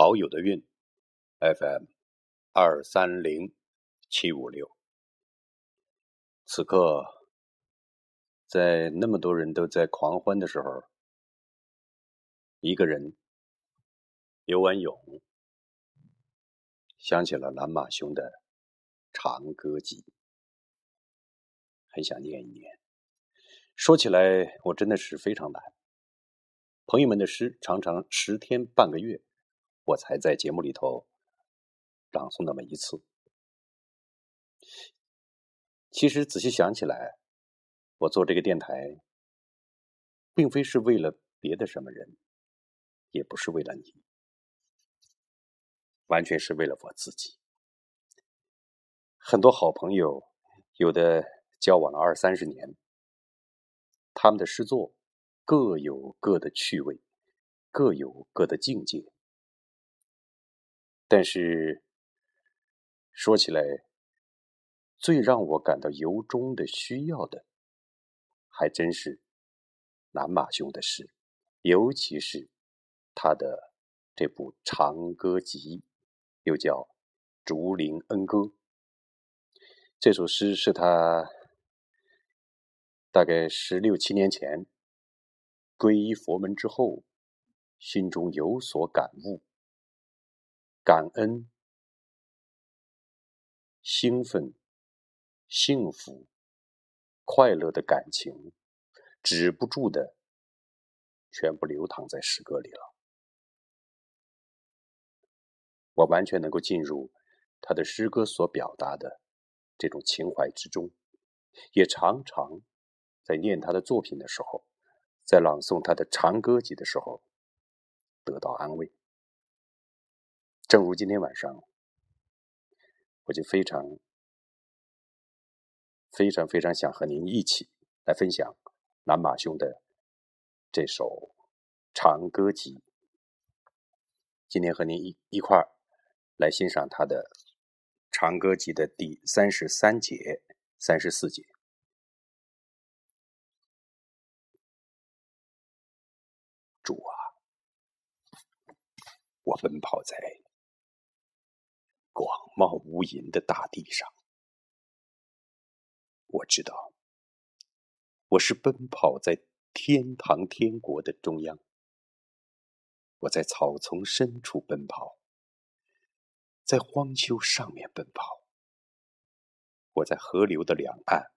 好友的运 FM 二三零七五六。此刻，在那么多人都在狂欢的时候，一个人，游完泳，想起了蓝马兄的《长歌集》，很想念一念。说起来，我真的是非常难。朋友们的诗常常十天半个月，我才在节目里头朗诵那么一次。其实仔细想起来，我做这个电台，并非是为了别的什么人，也不是为了你，完全是为了我自己。很多好朋友，有的交往了二三十年，他们的诗作。各有各的趣味，各有各的境界。但是说起来，最让我感到由衷的需要的，还真是南马兄的诗，尤其是他的这部长歌集，又叫《竹林恩歌》。这首诗是他大概十六七年前。皈依佛门之后，心中有所感悟、感恩、兴奋、幸福、快乐的感情，止不住的全部流淌在诗歌里了。我完全能够进入他的诗歌所表达的这种情怀之中，也常常在念他的作品的时候。在朗诵他的长歌集的时候，得到安慰。正如今天晚上，我就非常、非常、非常想和您一起来分享南马兄的这首长歌集。今天和您一一块儿来欣赏他的长歌集的第三十三节、三十四节。主啊，我奔跑在广袤无垠的大地上，我知道我是奔跑在天堂天国的中央。我在草丛深处奔跑，在荒丘上面奔跑，我在河流的两岸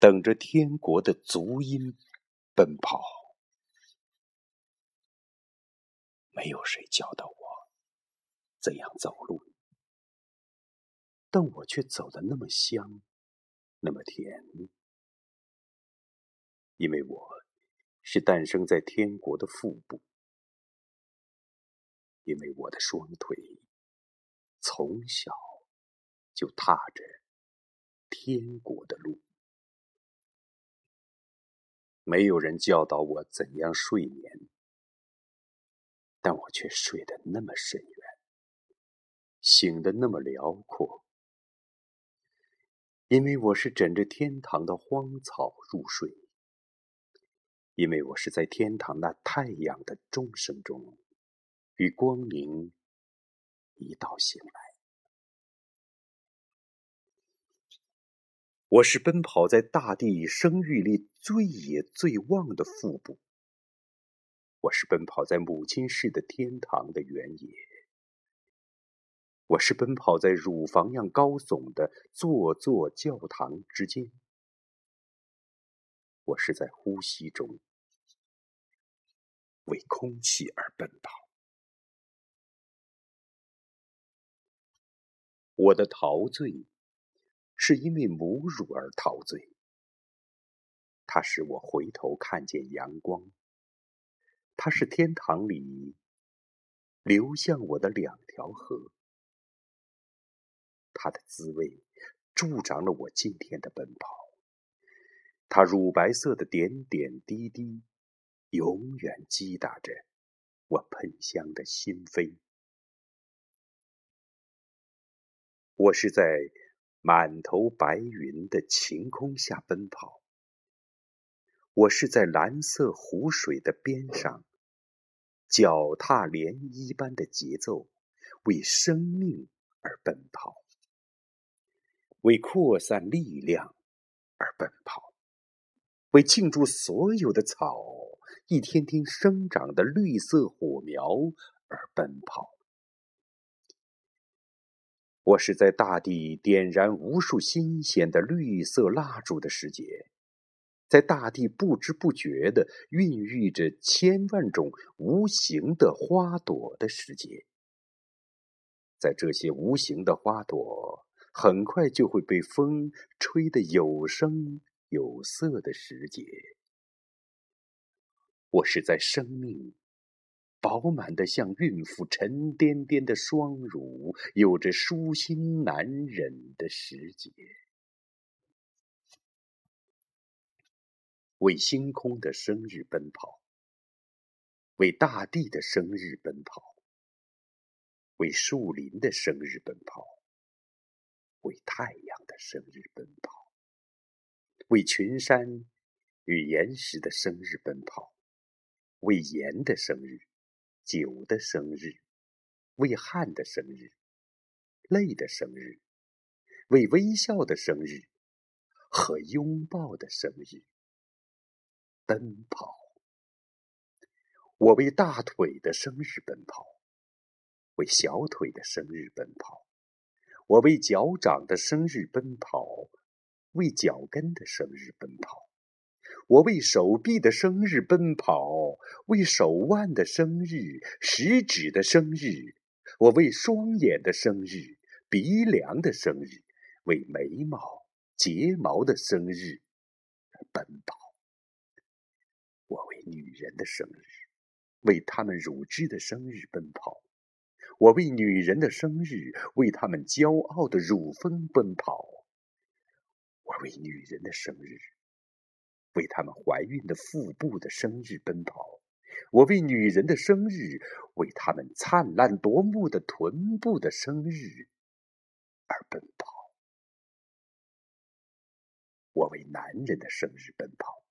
等着天国的足音奔跑。没有谁教导我怎样走路，但我却走得那么香，那么甜，因为我是诞生在天国的腹部，因为我的双腿从小就踏着天国的路，没有人教导我怎样睡眠。但我却睡得那么深，醒得那么辽阔，因为我是枕着天堂的荒草入睡，因为我是在天堂那太阳的钟声中，与光明一道醒来。我是奔跑在大地生育力最野最旺的腹部。我是奔跑在母亲式的天堂的原野，我是奔跑在乳房样高耸的座座教堂之间，我是在呼吸中为空气而奔跑。我的陶醉是因为母乳而陶醉，它使我回头看见阳光。它是天堂里流向我的两条河，它的滋味助长了我今天的奔跑。它乳白色的点点滴滴，永远击打着我喷香的心扉。我是在满头白云的晴空下奔跑。我是在蓝色湖水的边上，脚踏涟漪般的节奏，为生命而奔跑，为扩散力量而奔跑，为庆祝所有的草一天天生长的绿色火苗而奔跑。我是在大地点燃无数新鲜的绿色蜡烛的时节。在大地不知不觉的孕育着千万种无形的花朵的时节，在这些无形的花朵很快就会被风吹得有声有色的时节，我是在生命饱满的像孕妇沉甸甸的双乳，有着舒心难忍的时节。为星空的生日奔跑，为大地的生日奔跑，为树林的生日奔跑，为太阳的生日奔跑，为群山与岩石的生日奔跑，为盐的生日、酒的生日，为汗的生日、泪的生日，为微笑的生日和拥抱的生日。奔跑，我为大腿的生日奔跑，为小腿的生日奔跑，我为脚掌的生日奔跑，为脚跟的生日奔跑，我为手臂的生日奔跑，为手腕的生日、食指的生日，我为双眼的生日、鼻梁的生日，为眉毛、睫毛的生日奔跑。我为女人的生日，为她们乳汁的生日奔跑；我为女人的生日，为她们骄傲的乳峰奔跑；我为女人的生日，为她们怀孕的腹部的生日奔跑；我为女人的生日，为她们灿烂夺目的臀部的生日而奔跑；我为男人的生日奔跑。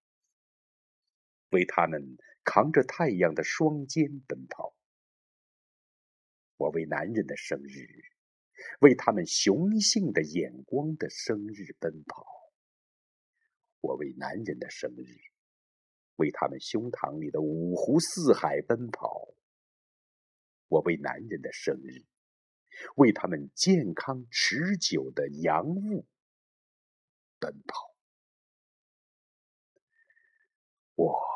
为他们扛着太阳的双肩奔跑，我为男人的生日，为他们雄性的眼光的生日奔跑；我为男人的生日，为他们胸膛里的五湖四海奔跑；我为男人的生日，为他们健康持久的阳物奔跑。我。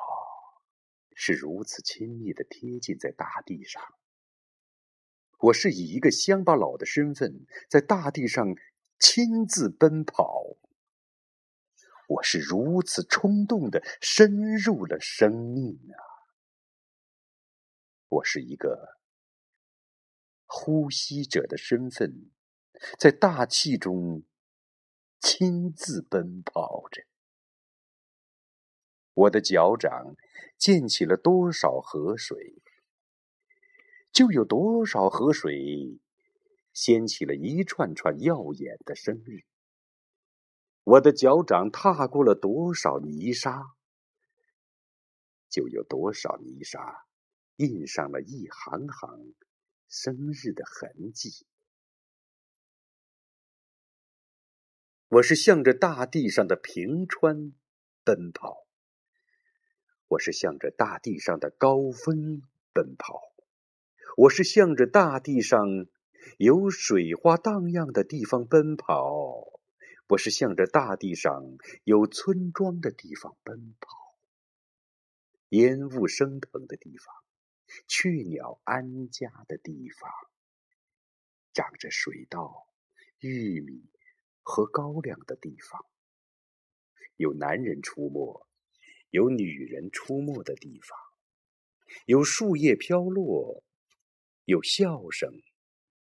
是如此亲密的贴近在大地上，我是以一个乡巴佬的身份在大地上亲自奔跑。我是如此冲动的深入了生命啊！我是一个呼吸者的身份，在大气中亲自奔跑着。我的脚掌溅起了多少河水，就有多少河水掀起了一串串耀眼的生日。我的脚掌踏过了多少泥沙，就有多少泥沙印上了一行行生日的痕迹。我是向着大地上的平川奔跑。我是向着大地上的高峰奔跑，我是向着大地上有水花荡漾的地方奔跑，我是向着大地上有村庄的地方奔跑，烟雾升腾的地方，雀鸟安家的地方，长着水稻、玉米和高粱的地方，有男人出没。有女人出没的地方，有树叶飘落，有笑声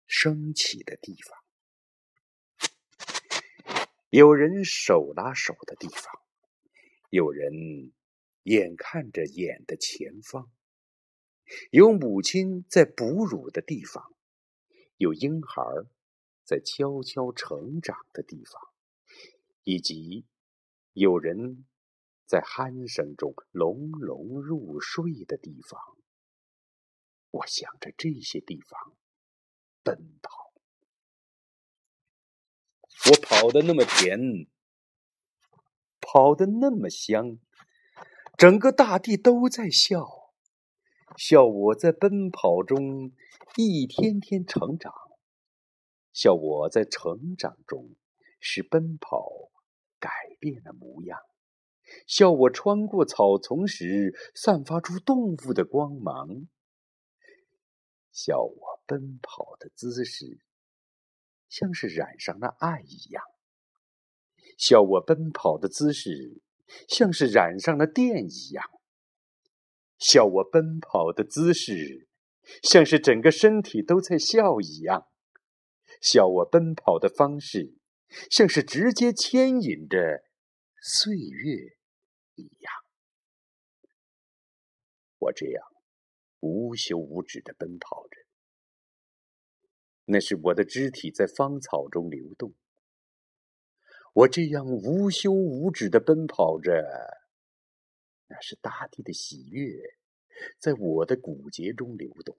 升起的地方，有人手拉手的地方，有人眼看着眼的前方，有母亲在哺乳的地方，有婴孩在悄悄成长的地方，以及有人。在鼾声中隆隆入睡的地方，我想着这些地方奔跑，我跑得那么甜，跑得那么香，整个大地都在笑，笑我在奔跑中一天天成长，笑我在成长中使奔跑改变了模样，笑我穿过草丛时散发出动物的光芒。笑我奔跑的姿势，像是染上了爱一样；笑我奔跑的姿势，像是染上了电一样；笑我奔跑的姿势，像是整个身体都在笑一样；笑我奔跑的方式，像是直接牵引着岁月一样。我这样。无休无止的奔跑着，那是我的肢体在芳草中流动。我这样无休无止的奔跑着，那是大地的喜悦在我的骨节中流动。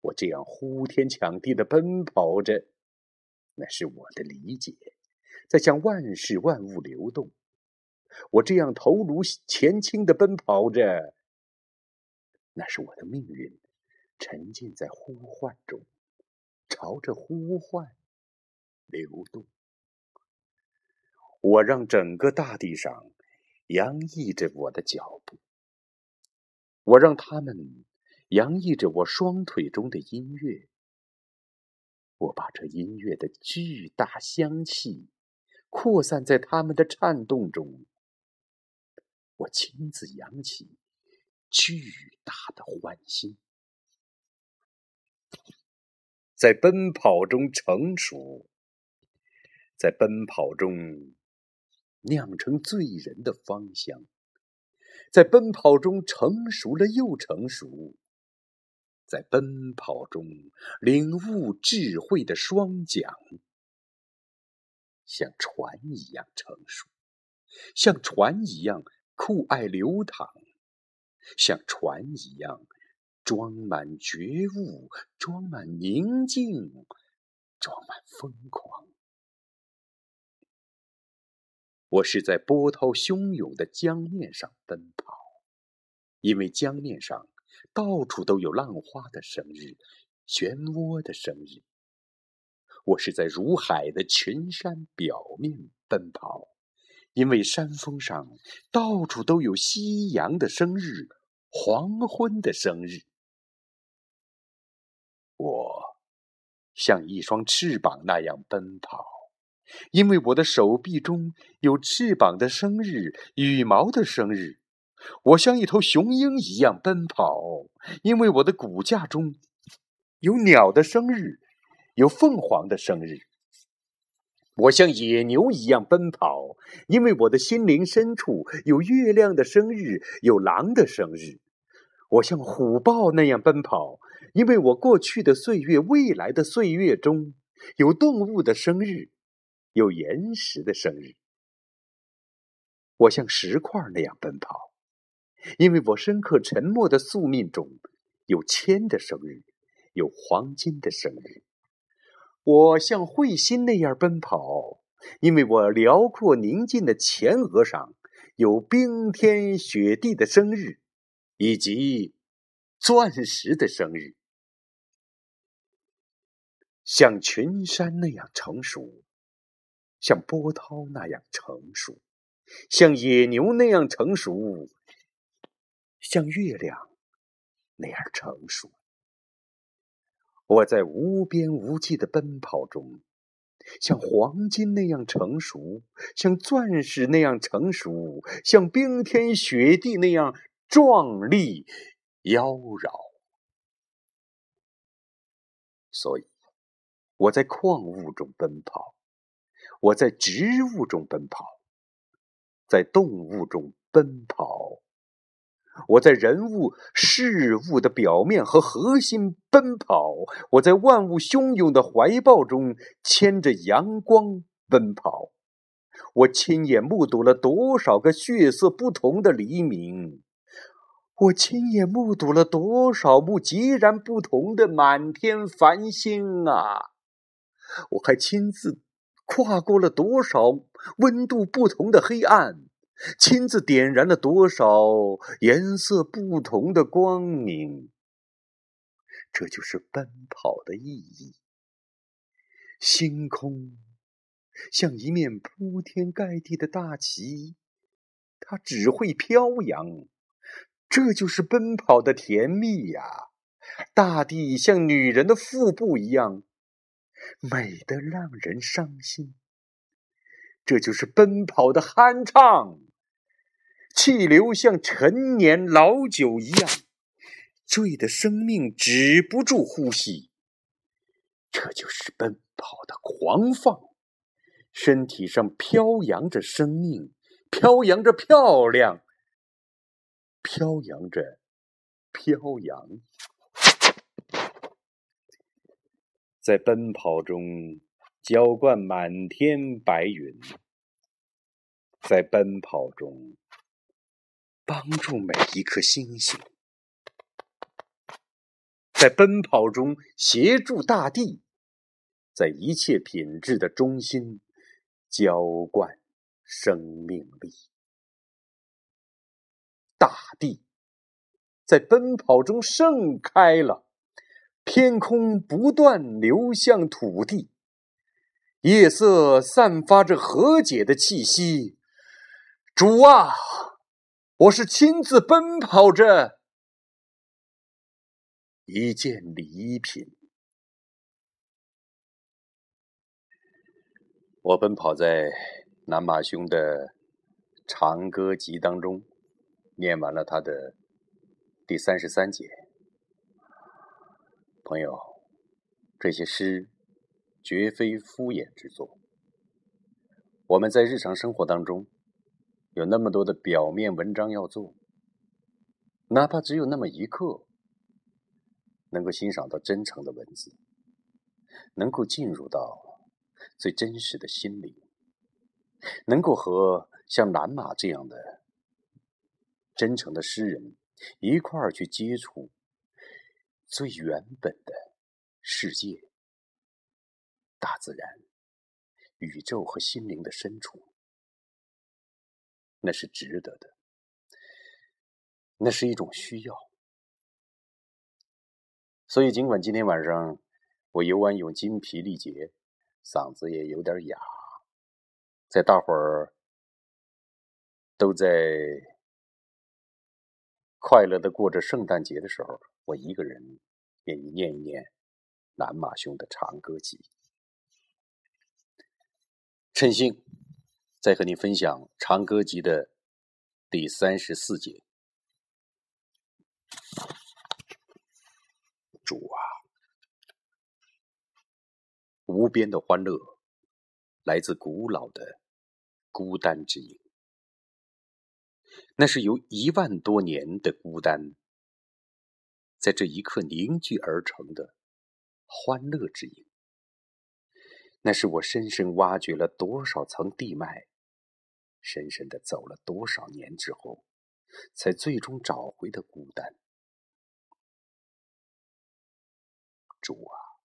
我这样呼天抢地的奔跑着，那是我的理解在向万事万物流动。我这样头颅前倾的奔跑着。那是我的命运，沉浸在呼唤中，朝着呼唤流动。我让整个大地上洋溢着我的脚步，我让他们洋溢着我双腿中的音乐。我把这音乐的巨大香气扩散在他们的颤动中。我亲自扬起。巨大的欢欣，在奔跑中成熟，在奔跑中酿成醉人的芳香，在奔跑中成熟了又成熟，在奔跑中领悟智慧的双桨，像船一样成熟，像船一样酷爱流淌。像船一样，装满觉悟，装满宁静，装满疯狂。我是在波涛汹涌的江面上奔跑，因为江面上到处都有浪花的生日，漩涡的生日。我是在如海的群山表面奔跑。因为山峰上到处都有夕阳的生日，黄昏的生日。我像一双翅膀那样奔跑，因为我的手臂中有翅膀的生日，羽毛的生日。我像一头雄鹰一样奔跑，因为我的骨架中有鸟的生日，有凤凰的生日。我像野牛一样奔跑，因为我的心灵深处有月亮的生日，有狼的生日。我像虎豹那样奔跑，因为我过去的岁月、未来的岁月中有动物的生日，有岩石的生日。我像石块那样奔跑，因为我深刻沉默的宿命中有铅的生日，有黄金的生日。我像彗星那样奔跑，因为我辽阔宁静的前额上有冰天雪地的生日，以及钻石的生日。像群山那样成熟，像波涛那样成熟，像野牛那样成熟，像月亮那样成熟。我在无边无际的奔跑中，像黄金那样成熟，像钻石那样成熟，像冰天雪地那样壮丽妖娆。所以，我在矿物中奔跑，我在植物中奔跑，在动物中奔跑。我在人物、事物的表面和核心奔跑，我在万物汹涌的怀抱中牵着阳光奔跑。我亲眼目睹了多少个血色不同的黎明，我亲眼目睹了多少幕截然不同的满天繁星啊！我还亲自跨过了多少温度不同的黑暗，亲自点燃了多少颜色不同的光明。这就是奔跑的意义。星空像一面铺天盖地的大旗，它只会飘扬。这就是奔跑的甜蜜呀！大地像女人的腹部一样，美得让人伤心。这就是奔跑的酣畅，气流像陈年老酒一样，醉得生命止不住呼吸。这就是奔跑的狂放，身体上飘扬着生命，飘扬着漂亮。飘扬着，飘扬，在奔跑中浇灌满天白云，在奔跑中帮助每一颗星星，在奔跑中协助大地，在一切品质的中心浇灌生命力。大地在奔跑中盛开了，天空不断流向土地，夜色散发着和解的气息。主啊，我是亲自奔跑着一件礼品，我奔跑在南马兄的长歌集当中。念完了他的第三十三节，朋友，这些诗绝非敷衍之作。我们在日常生活当中有那么多的表面文章要做，哪怕只有那么一刻，能够欣赏到真诚的文字，能够进入到最真实的心灵，能够和像蓝马这样的。真诚的诗人一块儿去接触最原本的世界、大自然、宇宙和心灵的深处，那是值得的，那是一种需要。所以，尽管今天晚上我游完泳筋疲力竭，嗓子也有点哑，在大伙儿都在。快乐的过着圣诞节的时候，我一个人愿意念一念南马兄的长歌集。趁兴，再和你分享长歌集的第三十四节。主啊，无边的欢乐来自古老的孤单之影。那是由一万多年的孤单，在这一刻凝聚而成的欢乐之影。那是我深深挖掘了多少层地脉，深深的走了多少年之后，才最终找回的孤单。主啊，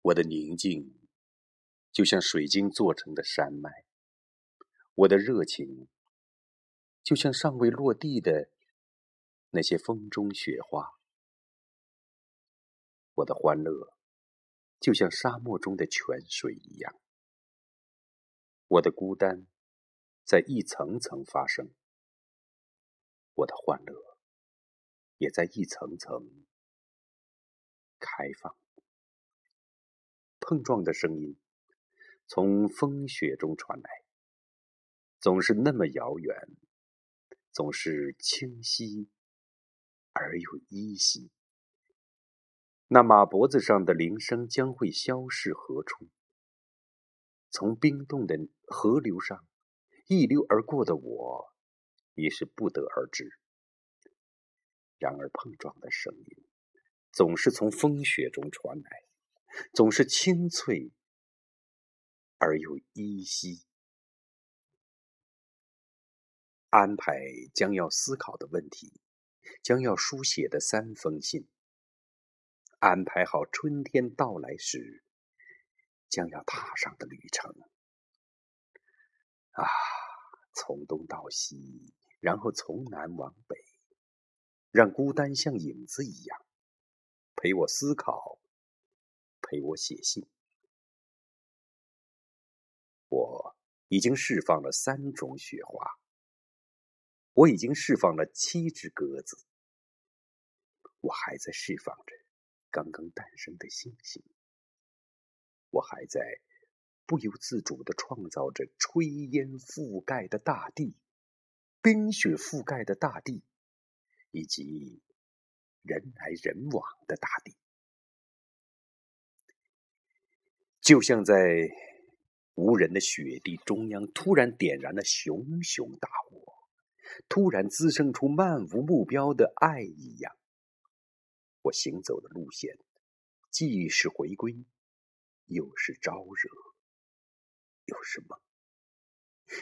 我的宁静就像水晶做成的山脉，我的热情。就像尚未落地的那些风中雪花，我的欢乐就像沙漠中的泉水一样，我的孤单在一层层发生，我的欢乐也在一层层开放。碰撞的声音从风雪中传来，总是那么遥远。总是清晰而又依稀。那马脖子上的铃声将会消逝何处？从冰冻的河流上一溜而过的我，已是不得而知。然而碰撞的声音总是从风雪中传来，总是清脆而又依稀。安排将要思考的问题，将要书写的三封信，安排好春天到来时将要踏上的旅程。啊，从东到西，然后从南往北，让孤单像影子一样陪我思考，陪我写信。我已经释放了三种雪花，我已经释放了七只鸽子，我还在释放着刚刚诞生的星星，我还在不由自主的创造着炊烟覆盖的大地、冰雪覆盖的大地，以及人来人往的大地，就像在。无人的雪地中央，突然点燃了熊熊大火，突然滋生出漫无目标的爱一样。我行走的路线，既是回归，又是招惹，又是梦，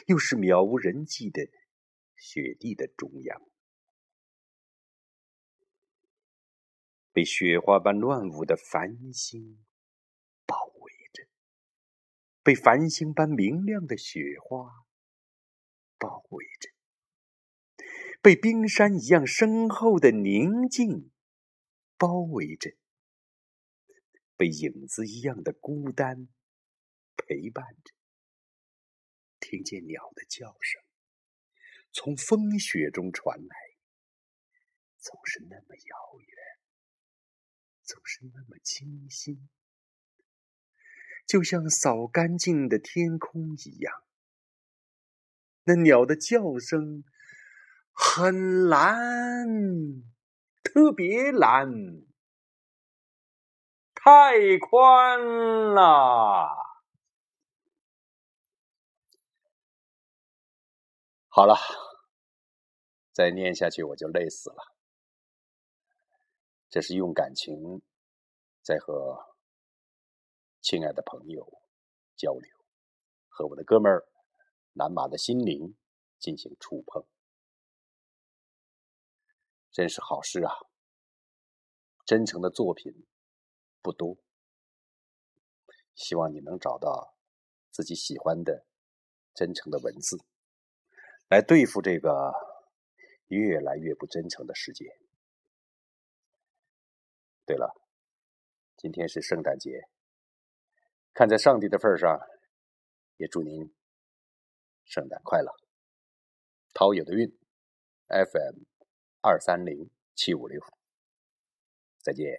又是渺无人迹的雪地的中央，被雪花般乱舞的繁星包围着。被繁星般明亮的雪花包围着，被冰山一样深厚的宁静包围着，被影子一样的孤单陪伴着。听见鸟的叫声从风雪中传来，总是那么遥远，总是那么清新。就像扫干净的天空一样，那鸟的叫声很蓝，特别蓝，太宽了。好了，再念下去我就累死了。这是用感情在和。亲爱的朋友，交流和我的哥们儿南马的心灵进行触碰，真是好事啊！真诚的作品不多，希望你能找到自己喜欢的真诚的文字，来对付这个越来越不真诚的世界。对了，今天是圣诞节。看在上帝的份上，也祝您圣诞快乐。涛友的韵，FM 二三零七五六，再见。